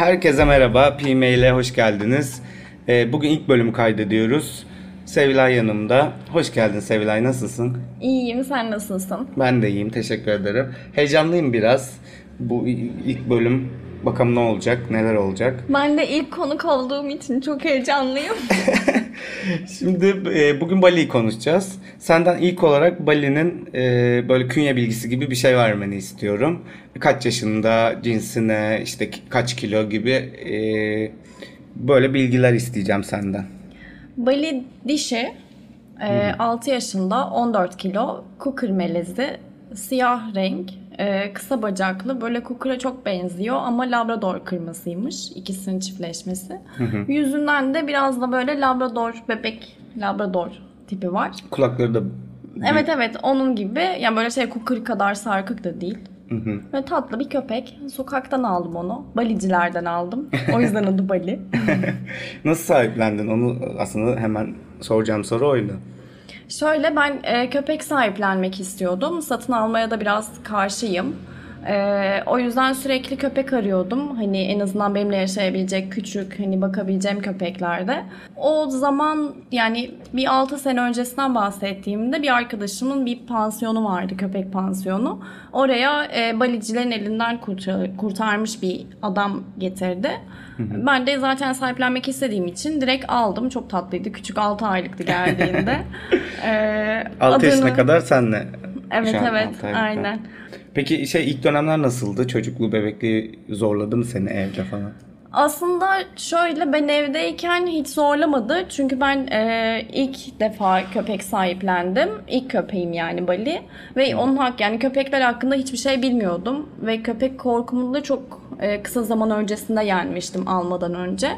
Herkese merhaba, P-Mail'e hoş geldiniz. Ee, bugün ilk bölümü kaydediyoruz. Sevilay yanımda. Hoş geldin Sevilay, nasılsın? İyiyim, sen nasılsın? Ben de iyiyim, teşekkür ederim. Heyecanlıyım biraz. Bu ilk bölüm, bakalım ne olacak, neler olacak. Ben de ilk konuk olduğum için çok heyecanlıyım. Şimdi e, bugün Bali'yi konuşacağız. Senden ilk olarak Bali'nin e, böyle künye bilgisi gibi bir şey vermeni istiyorum. Kaç yaşında, cinsine, işte kaç kilo gibi e, böyle bilgiler isteyeceğim senden. Bali dişi, e, 6 yaşında, 14 kilo, kukur melezi, siyah renk, e, kısa bacaklı, böyle kukura çok benziyor ama Labrador kırmasıymış ikisinin çiftleşmesi. Yüzünden de biraz da böyle Labrador, bebek Labrador tipi var. Kulakları da Evet evet onun gibi yani böyle şey kukur kadar sarkık da değil. Ve tatlı bir köpek. Sokaktan aldım onu. Balicilerden aldım. O yüzden adı Bali. nasıl sahiplendin? Onu aslında hemen soracağım soru oydu. Şöyle ben e, köpek sahiplenmek istiyordum. Satın almaya da biraz karşıyım. E, o yüzden sürekli köpek arıyordum. Hani en azından benimle yaşayabilecek küçük, hani bakabileceğim köpeklerde. O zaman yani bir 6 sene öncesinden bahsettiğimde bir arkadaşımın bir pansiyonu vardı, köpek pansiyonu. Oraya e, balicilerin elinden kurtar- kurtarmış bir adam getirdi. Ben de zaten sahiplenmek istediğim için direkt aldım. Çok tatlıydı. Küçük 6 aylıktı geldiğinde. Ee, 6 adını- yaşına kadar senle. Evet evet altı aylıkta. Peki şey ilk dönemler nasıldı? Çocukluğu, bebekliği zorladı mı seni evde falan? Aslında şöyle ben evdeyken hiç zorlamadı. Çünkü ben e, ilk defa köpek sahiplendim. İlk köpeğim yani Bali. Ve onun hak yani köpekler hakkında hiçbir şey bilmiyordum. Ve köpek korkumu da çok e, kısa zaman öncesinde yenmiştim almadan önce.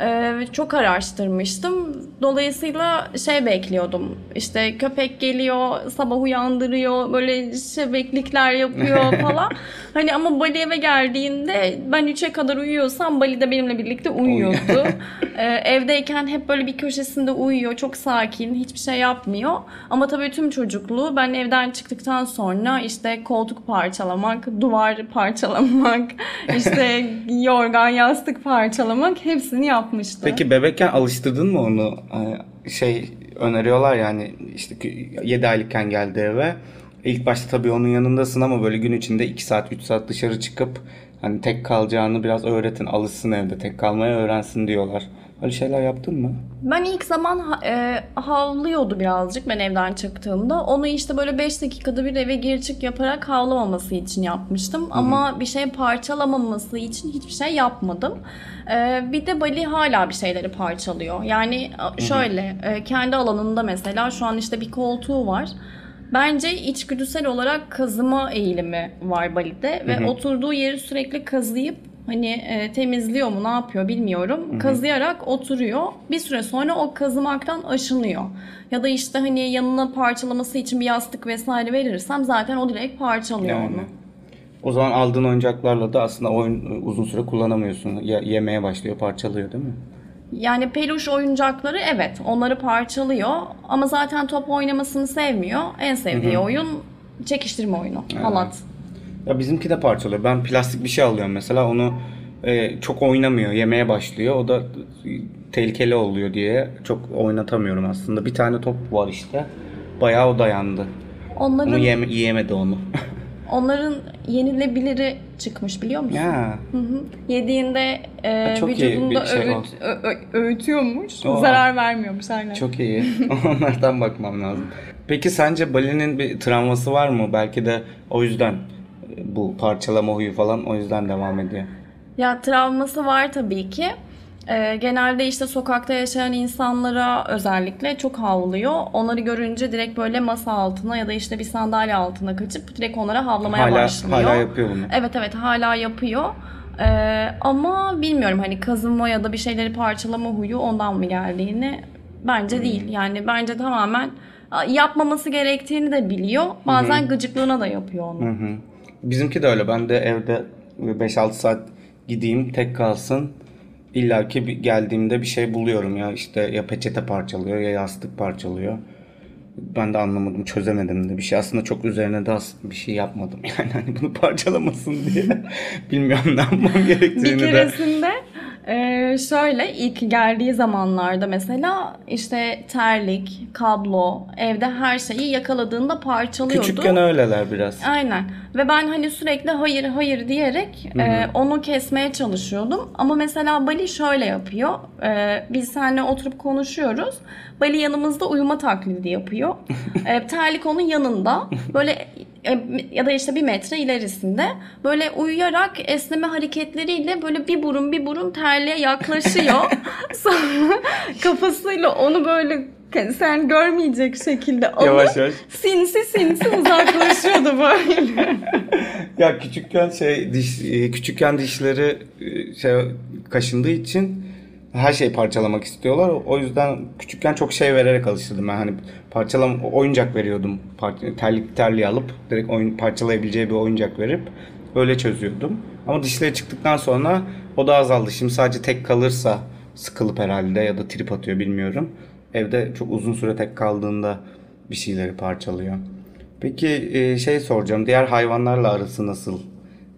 E, çok araştırmıştım. Dolayısıyla şey bekliyordum. İşte köpek geliyor, sabah uyandırıyor, böyle şebeklikler yapıyor falan. hani ama Bali eve geldiğinde ben 3'e kadar uyuyorsam Bali de benimle birlikte uyuyordu. Ee, evdeyken hep böyle bir köşesinde uyuyor, çok sakin, hiçbir şey yapmıyor. Ama tabii tüm çocukluğu ben evden çıktıktan sonra işte koltuk parçalamak, duvar parçalamak, işte yorgan, yastık parçalamak hepsini yapmıştı. Peki bebekken alıştırdın mı onu? Ee, Şey öneriyorlar yani işte 7 aylıkken geldi eve. İlk başta tabii onun yanındasın ama böyle gün içinde 2 saat 3 saat dışarı çıkıp hani tek kalacağını biraz öğretin. Alışsın evde tek kalmayı öğrensin diyorlar. Öyle şeyler yaptın mı? Ben ilk zaman e, havlıyordu birazcık ben evden çıktığımda. Onu işte böyle 5 dakikada bir eve gir çık yaparak havlamaması için yapmıştım. Ama bir şey parçalamaması için hiçbir şey yapmadım. E, bir de Bali hala bir şeyleri parçalıyor. Yani e, şöyle e, kendi alanında mesela şu an işte bir koltuğu var. Bence içgüdüsel olarak kazıma eğilimi var Bali'de ve oturduğu yeri sürekli kazıyıp hani e, temizliyor mu ne yapıyor bilmiyorum. Kazıyarak oturuyor. Bir süre sonra o kazımaktan aşınıyor. Ya da işte hani yanına parçalaması için bir yastık vesaire verirsem zaten o direkt parçalıyor Yani. onu. O zaman aldığın oyuncaklarla da aslında oyun uzun süre kullanamıyorsun. Ya, yemeye başlıyor, parçalıyor değil mi? Yani peluş oyuncakları evet onları parçalıyor ama zaten top oynamasını sevmiyor. En sevdiği oyun çekiştirme oyunu. Halat. Ya bizimki de parçalıyor. Ben plastik bir şey alıyorum mesela onu e, çok oynamıyor, yemeye başlıyor. O da tehlikeli oluyor diye çok oynatamıyorum aslında. Bir tane top var işte. Bayağı o dayandı. Onların Onu yeme, yiyemedi onu. onların yenilebiliri çıkmış biliyor musun? ya. Hı hı. Yediğinde e, çok iyi vücudunda bir şey öğüt- ö- ö- öğütüyormuş. Aa. Zarar vermiyormuş aynen. Çok iyi. Onlardan bakmam lazım. Peki sence Bali'nin bir travması var mı? Belki de o yüzden bu parçalama huyu falan o yüzden devam ediyor. Ya travması var tabii ki. E, genelde işte sokakta yaşayan insanlara özellikle çok havlıyor. Onları görünce direkt böyle masa altına ya da işte bir sandalye altına kaçıp direkt onlara havlamaya Hala başlıyor. hala yapıyor bunu. Evet evet hala yapıyor. Ee, ama bilmiyorum hani kazınma ya da bir şeyleri parçalama huyu ondan mı geldiğini bence değil. Yani bence tamamen yapmaması gerektiğini de biliyor. Bazen gıcıklığına da yapıyor onu. Hı hı. Bizimki de öyle. Ben de evde 5-6 saat gideyim tek kalsın. İlla ki geldiğimde bir şey buluyorum ya işte ya peçete parçalıyor ya yastık parçalıyor. Ben de anlamadım, çözemedim de bir şey. Aslında çok üzerine de bir şey yapmadım. Yani hani bunu parçalamasın diye. Bilmiyorum ne yapmam gerektiğini Bir de. Keresinde e, şöyle ilk geldiği zamanlarda mesela işte terlik, kablo, evde her şeyi yakaladığında parçalıyordu. Küçükken öyleler biraz. Aynen. Ve ben hani sürekli hayır hayır diyerek e, onu kesmeye çalışıyordum. Ama mesela Bali şöyle yapıyor. E, biz seninle oturup konuşuyoruz. Bali yanımızda uyuma taklidi yapıyor. e, terlik onun yanında. Böyle ya da işte bir metre ilerisinde. Böyle uyuyarak esneme hareketleriyle böyle bir burun bir burun terliğe yaklaşıyor. Sonra kafasıyla onu böyle sen görmeyecek şekilde alıp Yavaş yavaş. sinsi sinsi uzaklaşıyordu böyle. Ya küçükken şey diş e, küçükken dişleri e, şey kaşındığı için her şeyi parçalamak istiyorlar. O yüzden küçükken çok şey vererek alıştırdım ben. Hani parçalam oyuncak veriyordum. Terlik terliği alıp direkt oyun parçalayabileceği bir oyuncak verip öyle çözüyordum. Ama dişleri çıktıktan sonra o da azaldı. Şimdi sadece tek kalırsa sıkılıp herhalde ya da trip atıyor bilmiyorum. Evde çok uzun süre tek kaldığında bir şeyleri parçalıyor. Peki şey soracağım. Diğer hayvanlarla arası nasıl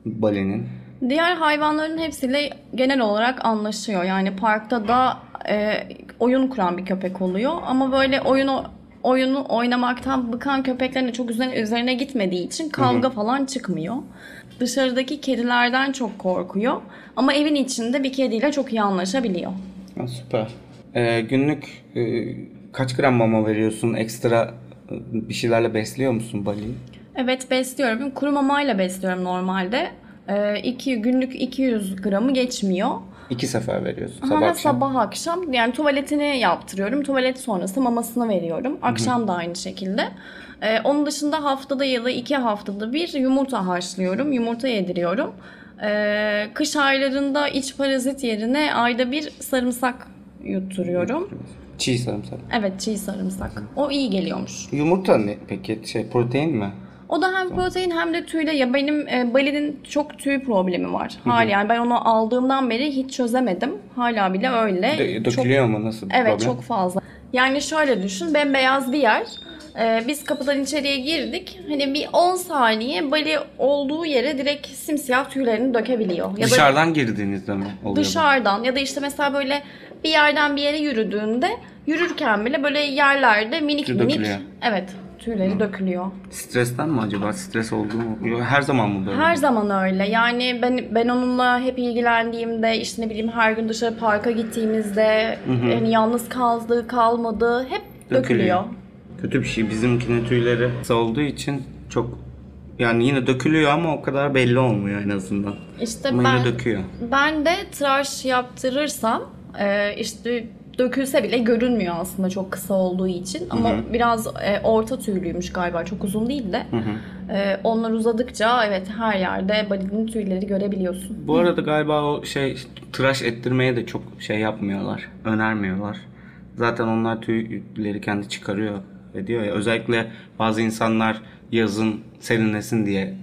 Bali'nin? Diğer hayvanların hepsiyle genel olarak anlaşıyor. Yani parkta da e, oyun kuran bir köpek oluyor. Ama böyle oyunu oyunu oynamaktan bıkan köpeklerin çok üzerine, üzerine gitmediği için kavga falan çıkmıyor. Dışarıdaki kedilerden çok korkuyor. Ama evin içinde bir kediyle çok iyi anlaşabiliyor. Ha, süper. E, günlük e, kaç gram mama veriyorsun? Ekstra e, bir şeylerle besliyor musun Bali'yi? Evet besliyorum. Kuru mamayla besliyorum normalde. E, iki, günlük 200 gramı geçmiyor. İki sefer veriyorsun Sabah Aha, akşam. sabah akşam yani tuvaletini yaptırıyorum. Tuvalet sonrası mamasını veriyorum. Akşam da aynı şekilde. Ee, onun dışında haftada ya da iki haftada bir yumurta haşlıyorum. Yumurta yediriyorum. Ee, kış aylarında iç parazit yerine ayda bir sarımsak yutturuyorum. Çiğ sarımsak. Evet çiğ sarımsak. O iyi geliyormuş. Yumurta ne peki? Şey protein mi? O da hem protein hem de tüyle ya benim e, Bali'nin çok tüy problemi var. Hala yani ben onu aldığımdan beri hiç çözemedim. Hala bile öyle. Çok- dökülüyor mu? Nasıl bir Evet problem? çok fazla. Yani şöyle düşün bembeyaz bir yer. Ee, biz kapıdan içeriye girdik. Hani bir 10 saniye bali olduğu yere direkt simsiyah tüylerini dökebiliyor. Ya da Dışarıdan girdiğinizde mi oluyor bu? dışarıdan ya da işte mesela böyle bir yerden bir yere yürüdüğünde yürürken bile böyle yerlerde minik Tüy minik dökülüyor. evet tüyleri dökülüyor. Stresten mi acaba? Stres oldu mu? Her zaman mı böyle? Her zaman öyle. Yani ben ben onunla hep ilgilendiğimde işte ne bileyim her gün dışarı parka gittiğimizde hani yalnız kaldığı kalmadığı hep dökülüyor. Kötü bir şey. Bizimkinin tüyleri olduğu için çok yani yine dökülüyor ama o kadar belli olmuyor en azından. İşte Ama ben yine döküyor. ben de tıraş yaptırırsam işte dökülse bile görünmüyor aslında çok kısa olduğu için ama biraz e, orta tüylüymüş galiba çok uzun değil de E, onlar uzadıkça evet her yerde body'nin tüyleri görebiliyorsun. Bu arada galiba o şey tıraş ettirmeye de çok şey yapmıyorlar. Önermiyorlar. Zaten onlar tüyleri kendi çıkarıyor ediyor ya. Özellikle bazı insanlar yazın serinlesin diye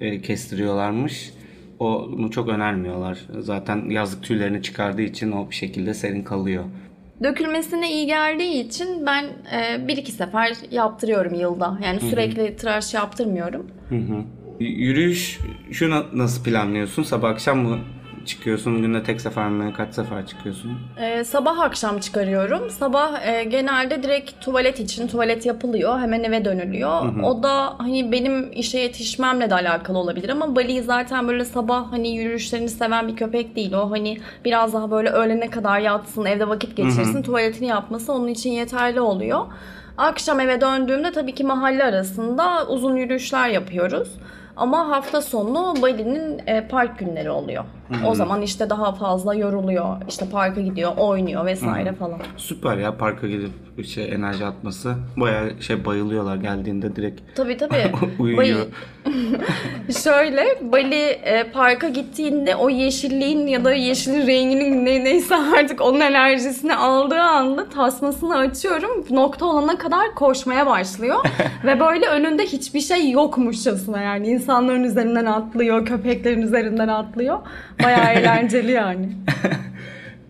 e, kestiriyorlarmış. Onu çok önermiyorlar. Zaten yazlık tüylerini çıkardığı için o bir şekilde serin kalıyor. Dökülmesine iyi geldiği için ben e, bir iki sefer yaptırıyorum yılda. Yani sürekli tıraş yaptırmıyorum. Hı hı. Yürüyüş şu na- nasıl planlıyorsun? Sabah akşam mı çıkıyorsun? Günde tek sefer mi? Kaç sefer çıkıyorsun? Ee, sabah akşam çıkarıyorum. Sabah e, genelde direkt tuvalet için tuvalet yapılıyor. Hemen eve dönülüyor. O da hani benim işe yetişmemle de alakalı olabilir ama Bali zaten böyle sabah hani yürüyüşlerini seven bir köpek değil. O hani biraz daha böyle öğlene kadar yatsın, evde vakit geçirsin, tuvaletini yapması onun için yeterli oluyor. Akşam eve döndüğümde tabii ki mahalle arasında uzun yürüyüşler yapıyoruz. Ama hafta sonu Bali'nin e, park günleri oluyor. O zaman işte daha fazla yoruluyor. İşte parka gidiyor, oynuyor vesaire falan. Süper ya parka gidip şey enerji atması. Bayağı şey bayılıyorlar geldiğinde direkt Tabii tabii. uyuyor. Şöyle Bali e, parka gittiğinde o yeşilliğin ya da yeşilin renginin ne, neyse artık onun enerjisini aldığı anda tasmasını açıyorum. Nokta olana kadar koşmaya başlıyor. Ve böyle önünde hiçbir şey yokmuşçasına yani insanların üzerinden atlıyor, köpeklerin üzerinden atlıyor. Bayağı eğlenceli yani.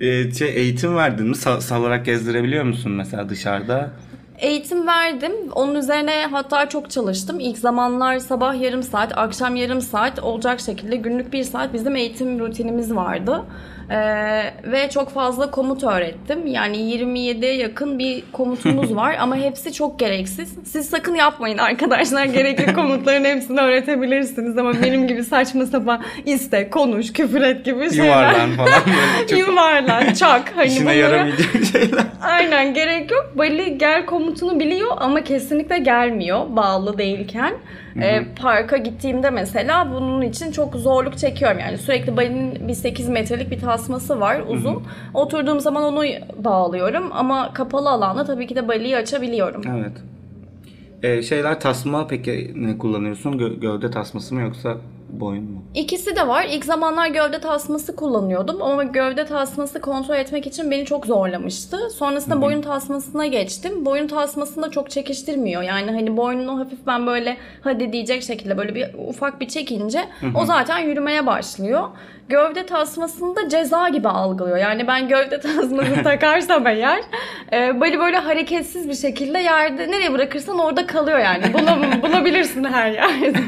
Ee, şey, eğitim verdin mi? Sa- salarak gezdirebiliyor musun mesela dışarıda? eğitim verdim. Onun üzerine hatta çok çalıştım. İlk zamanlar sabah yarım saat, akşam yarım saat olacak şekilde günlük bir saat bizim eğitim rutinimiz vardı. Ee, ve çok fazla komut öğrettim. Yani 27'ye yakın bir komutumuz var ama hepsi çok gereksiz. Siz sakın yapmayın arkadaşlar. Gerekli komutların hepsini öğretebilirsiniz ama benim gibi saçma sapan iste, konuş, küfür et gibi şeyler. Yuvarlan falan çok Yuvarlan, çak. Hani işine bunlara- yaramayacak şeyler. Aynen gerek yok. Bali gel komutunu biliyor ama kesinlikle gelmiyor bağlı değilken. Ee, parka gittiğimde mesela bunun için çok zorluk çekiyorum. Yani sürekli Bali'nin bir 8 metrelik bir tasması var uzun. Oturduğum zaman onu bağlıyorum ama kapalı alanda tabii ki de Bali'yi açabiliyorum. Evet. Ee, şeyler tasma peki ne kullanıyorsun? Gö- gövde tasması mı yoksa boyun mu? İkisi de var. İlk zamanlar gövde tasması kullanıyordum ama gövde tasması kontrol etmek için beni çok zorlamıştı. Sonrasında boyun tasmasına geçtim. Boyun tasmasında çok çekiştirmiyor. Yani hani boynunu hafif ben böyle hadi diyecek şekilde böyle bir ufak bir çekince o zaten yürümeye başlıyor. Gövde tasmasında ceza gibi algılıyor. Yani ben gövde tasması takarsam eğer e, Bali böyle hareketsiz bir şekilde yerde nereye bırakırsan orada kalıyor yani. Bula, bulabilirsin her yerde.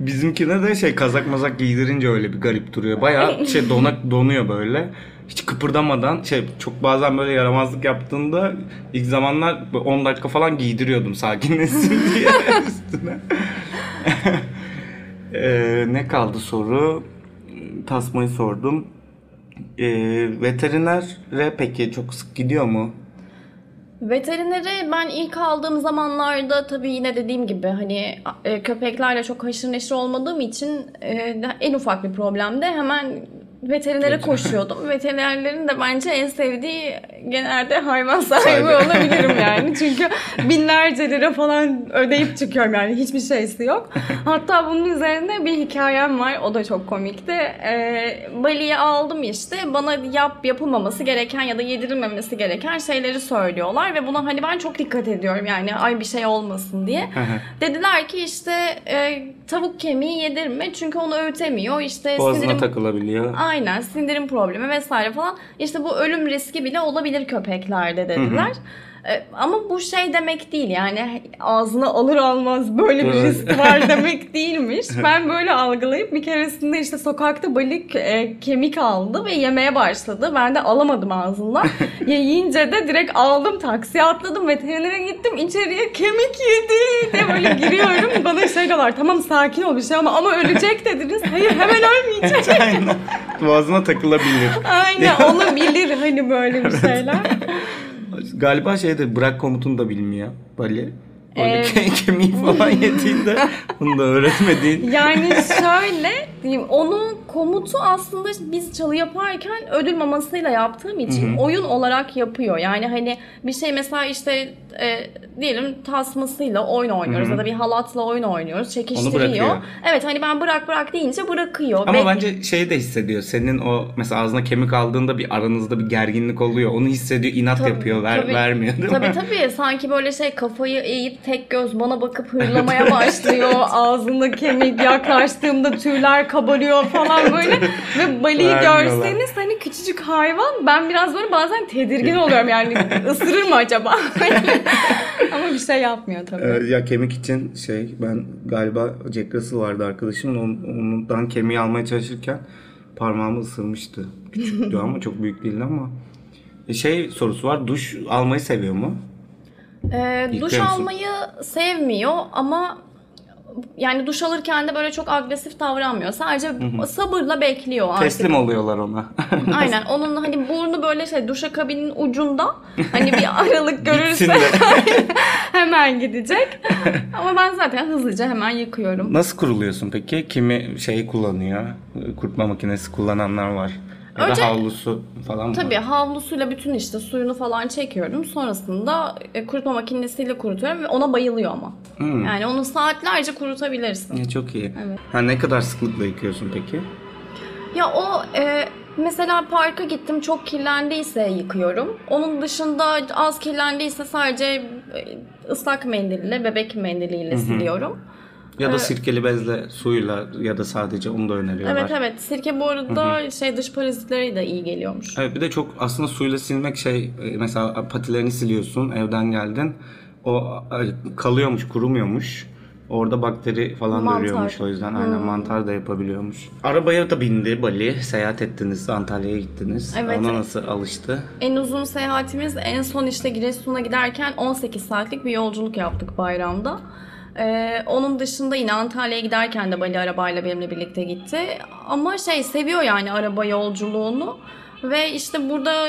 Bizimkine de şey kazak mazak giydirince öyle bir garip duruyor. Bayağı şey donak donuyor böyle. Hiç kıpırdamadan şey çok bazen böyle yaramazlık yaptığında ilk zamanlar 10 dakika falan giydiriyordum sakinleşsin diye üstüne. Ee, ne kaldı soru? Tasmayı sordum. Ee, veterinere peki çok sık gidiyor mu? Veterinere ben ilk aldığım zamanlarda tabii yine dediğim gibi hani e, köpeklerle çok haşır neşir olmadığım için e, en ufak bir problemde hemen veterinere koşuyordum. Veterinerlerin de bence en sevdiği genelde hayvan sahibi olabilirim yani. Çünkü binlerce lira falan ödeyip çıkıyorum yani hiçbir şeysi yok. Hatta bunun üzerine bir hikayem var. O da çok komikti. Ee, Bali'yi aldım işte. Bana yap yapılmaması gereken ya da yedirilmemesi gereken şeyleri söylüyorlar ve buna hani ben çok dikkat ediyorum yani ay bir şey olmasın diye. Dediler ki işte e, tavuk kemiği yedirme çünkü onu öğütemiyor. İşte Boğazına sindirim takılabiliyor. Aynen sindirim problemi vesaire falan. İşte bu ölüm riski bile olabilir köpeklerde dediler. E, Ama bu şey demek değil yani ağzına alır almaz böyle bir risk var demek değilmiş. Ben böyle algılayıp bir keresinde işte sokakta balık e, kemik aldı ve yemeye başladı. Ben de alamadım ağzından. Ya yiyince de direkt aldım taksiye atladım veterinere gittim içeriye kemik yedi diye böyle giriyorum. Bana şey diyorlar tamam sakin ol bir şey ama ama ölecek dediniz. Hayır hemen ölmeyecek. Boğazına takılabilir. Aynen olabilir hani böyle bir şeyler. Galiba şeyde bırak komutunu da bilmiyor Bali. Böyle Ee, ke- kemiği falan yediğinde onu da öğretmediğin. Yani şöyle diyeyim onun komutu aslında biz çalı yaparken ödül mamasıyla yaptığım için oyun olarak yapıyor. Yani hani bir şey mesela işte e, diyelim tasmasıyla oyun oynuyoruz ya da bir halatla oyun oynuyoruz. Çekiştiriyor. Evet hani ben bırak bırak deyince bırakıyor. Ama Ve- bence şey de hissediyor. Senin o mesela ağzına kemik aldığında bir aranızda bir gerginlik oluyor. Onu hissediyor, inat Tabii, yapıyor, ver, tabii. vermiyor değil tabii mi? tabii sanki böyle şey kafayı eğip tek göz bana bakıp hırlamaya başlıyor. Ağzında kemik yaklaştığımda tüyler kabarıyor falan böyle. Ve Bali'yi görseniz hani küçücük hayvan ben biraz böyle bazen tedirgin oluyorum yani ısırır mı acaba? Ama bir şey yapmıyor tabii. Ee, ya kemik için şey ben galiba Jack Russell vardı arkadaşımın onun- ondan kemiği almaya çalışırken parmağımı ısırmıştı. Küçüktü ama çok büyük değildi ama. E, Şey sorusu var. Duş almayı seviyor mu? Ee, duş almayı sevmiyor ama yani duş alırken de böyle çok agresif davranmıyor. Sadece sabırla bekliyor artık. Teslim oluyorlar ona. Aynen. Onun hani burnu böyle şey duşakabinin ucunda. Hani bir aralık görürse hemen gidecek. Ama ben zaten hızlıca hemen yıkıyorum. Nasıl kuruluyorsun peki? Kimi şey kullanıyor? Kurutma makinesi kullananlar var. Ya Önce- da havlusu falan mı? Tabii havlusuyla bütün işte suyunu falan çekiyorum. Sonrasında e, kurutma makinesiyle kurutuyorum ve ona bayılıyor ama. Hmm. Yani onu saatlerce kurutabilirsin. Ya çok iyi. Evet. Ha, ne kadar sıklıkla yıkıyorsun peki? Ya o e, mesela parka gittim çok kirlendiyse yıkıyorum. Onun dışında az kirlendiyse sadece e, ıslak mendille, bebek mendiliyle siliyorum. Ya da Ee, sirkeli bezle suyla ya da sadece onu da öneriyorlar. Evet evet sirke bu arada şey dış parazitlere de iyi geliyormuş. Evet bir de çok aslında suyla silmek şey e, mesela patilerini siliyorsun evden geldin o kalıyormuş, kurumuyormuş. Orada bakteri falan Mantar. da ürüyormuş o yüzden. Aynen mantar da yapabiliyormuş. Arabaya da bindi Bali. Seyahat ettiniz. Antalya'ya gittiniz. Evet. Ona nasıl alıştı? En uzun seyahatimiz en son işte Giresun'a giderken 18 saatlik bir yolculuk yaptık bayramda. Ee, onun dışında yine Antalya'ya giderken de Bali arabayla benimle birlikte gitti. Ama şey seviyor yani araba yolculuğunu. Ve işte burada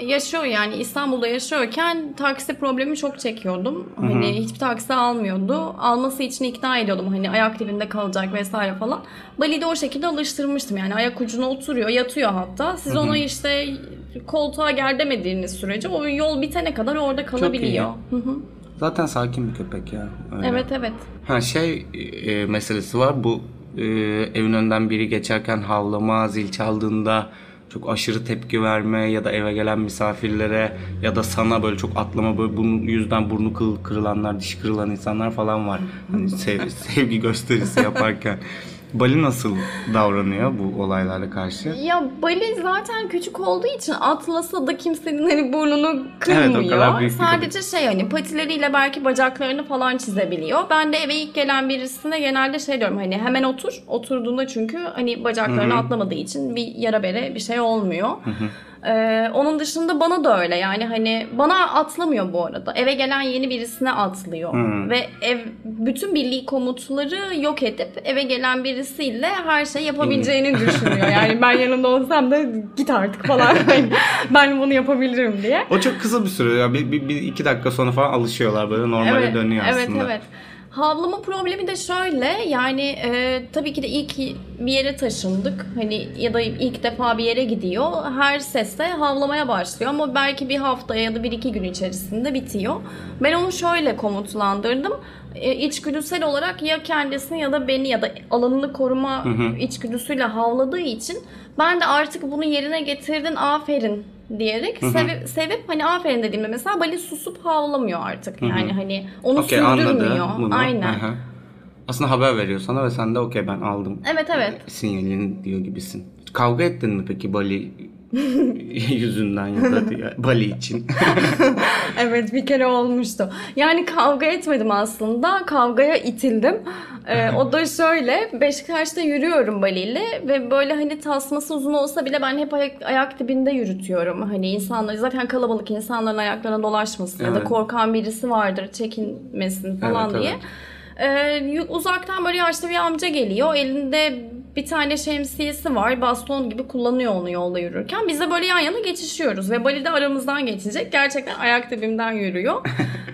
yaşıyor yani İstanbul'da yaşıyorken taksi problemi çok çekiyordum. Hani hiçbir taksi almıyordu. Alması için ikna ediyordum hani ayak dibinde kalacak vesaire falan. Bali'de o şekilde alıştırmıştım yani ayak ucuna oturuyor yatıyor hatta. Siz ona işte koltuğa gel demediğiniz sürece o yol bitene kadar orada kalabiliyor. Hı hı. Zaten sakin bir köpek ya. Öyle. Evet evet. Ha şey e, meselesi var. Bu e, evin önünden biri geçerken havlama, zil çaldığında çok aşırı tepki verme ya da eve gelen misafirlere ya da sana böyle çok atlama böyle bunun yüzden burnu kırılanlar, diş kırılan insanlar falan var. Hani sev- sevgi gösterisi yaparken. Bali nasıl davranıyor bu olaylara karşı? Ya Bali zaten küçük olduğu için atlasa da kimsenin hani burnunu kırmıyor. Evet, o kadar büyük bir Sadece şey hani patileriyle belki bacaklarını falan çizebiliyor. Ben de eve ilk gelen birisine genelde şey diyorum hani hemen otur. Oturduğunda çünkü hani bacaklarını atlamadığı için bir yara bere bir şey olmuyor. Ee, onun dışında bana da öyle yani hani bana atlamıyor bu arada. Eve gelen yeni birisine atlıyor. Ve ev bütün birliği komutları yok edip eve gelen birisiyle her şey yapabileceğini düşünüyor. Yani ben yanında olsam da git artık falan. Ben bunu yapabilirim diye. O çok kısa bir süre ya. Bir, bir, bir iki dakika sonra falan alışıyorlar böyle normale dönüyor evet, aslında. Evet evet. Havlama problemi de şöyle yani e, tabii ki de ilk bir yere taşındık. Hani ya da ilk defa bir yere gidiyor. Her seste havlamaya başlıyor ama belki bir haftaya ya da bir iki gün içerisinde bitiyor. Ben onu şöyle komutlandırdım. E, içgüdüsel olarak ya kendisini ya da beni ya da alanını koruma içgüdüsüyle havladığı için ben de artık bunu yerine getirdin aferin diyerek sevip, sevip hani aferin dediğimde mesela Bali susup havlamıyor artık. Yani hani onu anladı sürdürmüyor. bunu. Aynen. Aslında haber veriyor sana ve sen de okey ben aldım. Evet evet. Sinyalini diyor gibisin. Kavga ettin mi peki Bali yüzünden ya da Bali için? Evet bir kere olmuştu. Yani kavga etmedim aslında. Kavgaya itildim. Ee, o da şöyle. Beşiktaş'ta yürüyorum Bali ile ve böyle hani tasması uzun olsa bile ben hep ayak, ayak dibinde yürütüyorum. Hani insanlar zaten kalabalık insanların ayaklarına dolaşmasın ya da Evet. korkan birisi vardır çekinmesin falan Evet, diye. evet. Ee, uzaktan böyle yaşlı bir amca geliyor. Elinde bir tane şemsiyesi var. Baston gibi kullanıyor onu yolda yürürken. Biz de böyle yan yana geçişiyoruz. Ve Bali de aramızdan geçecek. Gerçekten ayak dibimden yürüyor.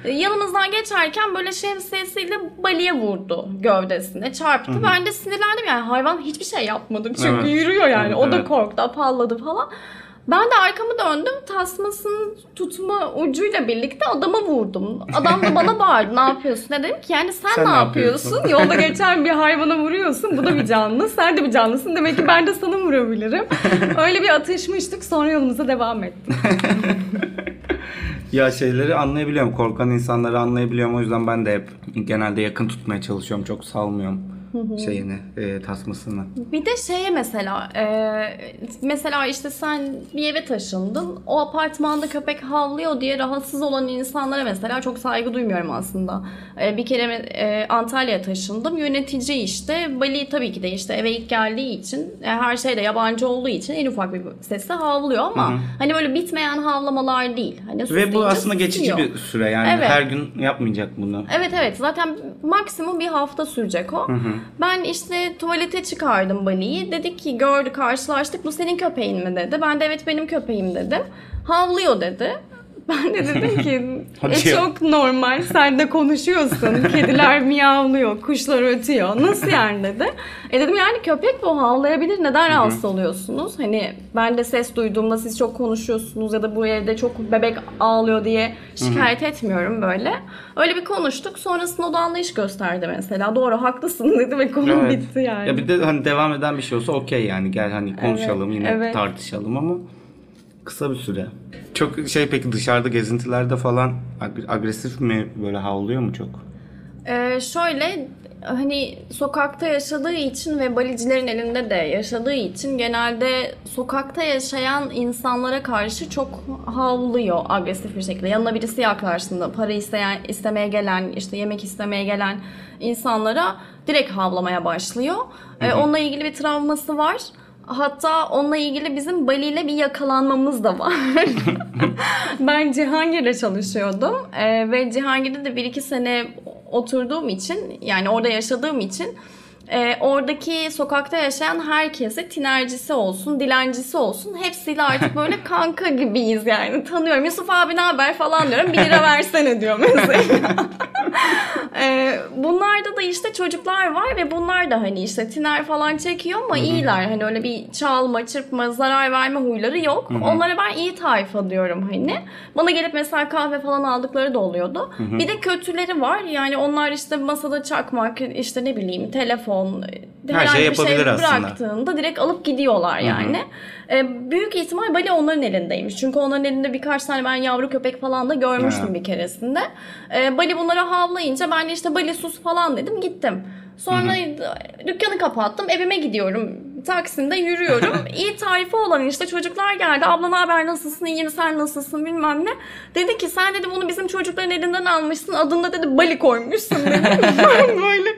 Ee, Yanımızdan geçerken böyle şemsiyesiyle Bali'ye vurdu gövdesine. Çarptı. Ben de sinirlendim yani. Hayvan hiçbir şey yapmadı. Çünkü Evet. yürüyor yani. O da Evet. korktu, apalladı falan. Ben de arkamı döndüm. Tasmasını tutma ucuyla birlikte adama vurdum. Adam da bana bağırdı. Ne yapıyorsun? Ne dedim ki yani sen, Sen ne ne yapıyorsun? yapıyorsun? Yolda geçen bir hayvana vuruyorsun. Bu da bir canlı. Sen de bir canlısın. Demek ki ben de sana vurabilirim. Öyle bir atışmıştık. Sonra yolumuza devam ettik. ya şeyleri anlayabiliyorum. Korkan insanları anlayabiliyorum. O yüzden ben de hep genelde yakın tutmaya çalışıyorum. Çok salmıyorum şeyini, e, tasmasını. Bir de şeye mesela e, mesela işte sen bir eve taşındın o apartmanda köpek havlıyor diye rahatsız olan insanlara mesela çok saygı duymuyorum aslında. E, bir kere e, Antalya'ya taşındım yönetici işte Bali tabii ki de işte eve ilk geldiği için e, her şeyde yabancı olduğu için en ufak bir sesle havlıyor ama hani böyle bitmeyen havlamalar değil. Hani Ve bu aslında geçici bir süre. Yani Evet. her gün yapmayacak bunu. Evet evet zaten maksimum bir hafta sürecek o. Ben işte tuvalete çıkardım Bali'yi. Dedik ki gördü karşılaştık bu senin köpeğin mi dedi. Ben de evet benim köpeğim dedim. Havlıyor dedi. Ben de dedim ki e, çok normal sen de konuşuyorsun. Kediler miyavlıyor, kuşlar ötüyor. Nasıl yani dedi. E dedim yani köpek bu havlayabilir. Neden rahatsız oluyorsunuz? Hani ben de ses duyduğumda siz çok konuşuyorsunuz ya da bu evde çok bebek ağlıyor diye şikayet etmiyorum böyle. Öyle bir konuştuk. Sonrasında o da anlayış gösterdi mesela. Doğru haklısın dedi ve konu Evet. bitti yani. Ya bir de hani devam eden bir şey olsa okey yani gel hani konuşalım yine evet. tartışalım ama kısa bir süre. Çok şey peki dışarıda gezintilerde falan ag- agresif mi böyle havlıyor mu çok? Ee, şöyle hani sokakta yaşadığı için ve balicilerin elinde de yaşadığı için genelde sokakta yaşayan insanlara karşı çok havlıyor agresif bir şekilde. Yanına birisi yaklaştığında para isteyen, istemeye gelen, işte yemek istemeye gelen insanlara direkt havlamaya başlıyor. Ee, onunla ilgili bir travması var. Hatta onunla ilgili bizim Bali ile bir yakalanmamız da var. ben Cihangir'de çalışıyordum Ee, ve Cihangir'de de bir iki sene oturduğum için yani orada yaşadığım için e, oradaki sokakta yaşayan herkese tinercisi olsun, dilencisi olsun hepsiyle artık böyle kanka gibiyiz yani tanıyorum. Yusuf abi ne haber falan diyorum. Bir lira versene diyor mesela. Ee, bunlarda da işte çocuklar var ve bunlar da hani işte tiner falan çekiyor ama iyiler. Hani öyle bir çalma, çırpma, zarar verme huyları yok. Onlara ben iyi tayfa diyorum hani. Bana gelip mesela kahve falan aldıkları da oluyordu. Bir de kötüleri var. Yani onlar işte masada çakmak, işte ne bileyim telefon, Her şey herhangi bir şey aslında. bıraktığında direkt alıp gidiyorlar yani. Ee, büyük ihtimal Bali onların elindeymiş. Çünkü onların elinde birkaç tane ben yavru köpek falan da görmüştüm Ha. bir keresinde. Ee, Bali bunlara havlayınca ben de işte Bali sus falan dedim gittim. Sonra dükkanı kapattım evime gidiyorum. Taksim'de yürüyorum. İyi tarifi olan işte çocuklar geldi. Abla ne haber nasılsın iyi mi sen nasılsın bilmem ne. Dedi ki sen dedi bunu bizim çocukların elinden almışsın. Adında dedi Bali koymuşsun dedi. ben böyle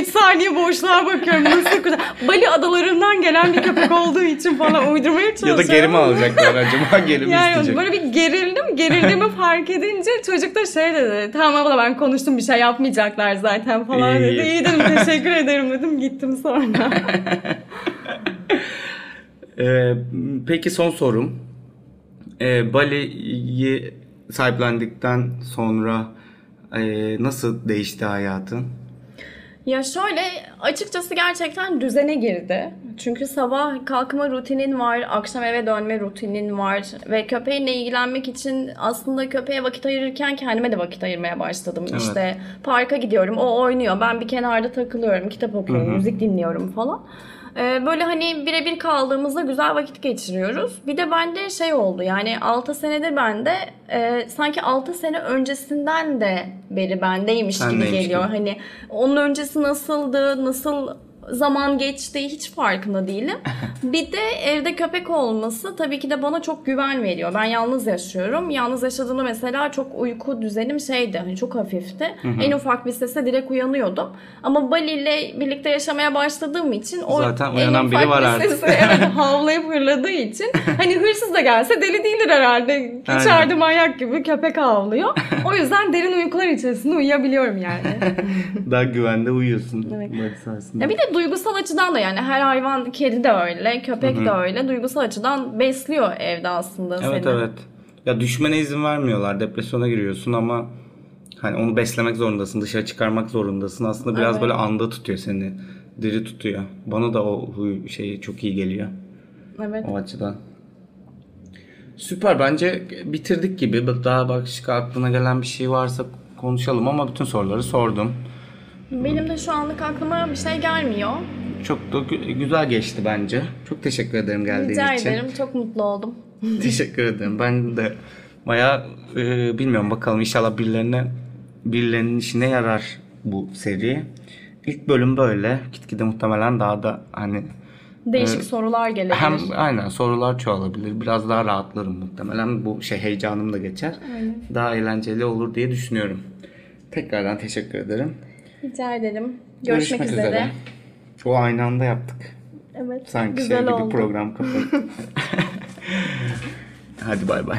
3 saniye boşluğa bakıyorum. Nasıl güzel. Bali adalarından gelen bir köpek olduğu için falan uydurmaya Ya da çalışıyorum. geri mi alacaklar acaba? Geri mi Yani isteyecek? böyle bir gerildim. Gerildiğimi fark edince çocuk da şey dedi. Tamam abla ben konuştum bir şey yapmayacaklar zaten falan İyi. dedi. İyi dedim teşekkür ederim dedim. Gittim sonra. Ee, peki son sorum. Ee, Bali'yi sahiplendikten sonra e, nasıl değişti hayatın? Ya şöyle açıkçası gerçekten düzene girdi. Çünkü sabah kalkma rutinin var, akşam eve dönme rutinin var ve köpeğinle ilgilenmek için aslında köpeğe vakit ayırırken kendime de vakit ayırmaya başladım. Evet. İşte parka gidiyorum, o oynuyor, ben bir kenarda takılıyorum, kitap okuyorum, müzik dinliyorum falan. Ee, Böyle hani birebir kaldığımızda güzel vakit geçiriyoruz. Bir de bende şey oldu yani 6 senedir bende e, sanki 6 sene öncesinden de beri bendeymiş gibi Sendeymiş geliyor. gibi. Hani onun öncesi nasıldı, nasıl zaman geçti hiç farkında değilim. Bir de evde köpek olması tabii ki de bana çok güven veriyor. Ben yalnız yaşıyorum. Yalnız yaşadığımda mesela çok uyku düzenim şeydi. Hani çok hafifti. En ufak bir sese direkt uyanıyordum. Ama Bali ile birlikte yaşamaya başladığım için o Zaten en uyanan biri var bir artık. sese evet, havlayıp hırladığı için hani hırsız da gelse deli değildir herhalde. İçeride manyak gibi köpek havlıyor. O yüzden derin uykular içerisinde uyuyabiliyorum yani. Daha güvende uyuyorsun. Evet. Ya bir de duygusal açıdan da yani her hayvan kedi de öyle, köpek de öyle. Duygusal açıdan besliyor evde aslında Evet seni. evet. Ya düşmene izin vermiyorlar. Depresyona giriyorsun ama hani onu beslemek zorundasın, dışarı çıkarmak zorundasın. Aslında biraz Evet. böyle anda tutuyor seni. Diri tutuyor. Bana da o huy şeyi çok iyi geliyor Evet. o açıdan. Süper bence bitirdik gibi. Daha başka aklına gelen bir şey varsa konuşalım ama bütün soruları sordum. Benim de şu anlık aklıma bir şey gelmiyor. Çok da gü- güzel geçti bence. Çok teşekkür ederim geldiğin Rica için. ederim. Çok mutlu oldum. Teşekkür ederim. Ben de bayağı e, bilmiyorum bakalım inşallah birilerine birilerinin işine yarar bu seri. İlk bölüm böyle. Gitgide muhtemelen daha da hani Değişik sorular gelebilir. hem aynen sorular çoğalabilir. Biraz daha rahatlarım muhtemelen. Bu şey heyecanım da geçer. Daha eğlenceli olur diye düşünüyorum. Tekrardan teşekkür ederim. Rica ederim. Görüşmek, üzere. O aynı anda yaptık. Evet. Sanki güzel şey gibi oldu. program kapattı. Hadi bay bay.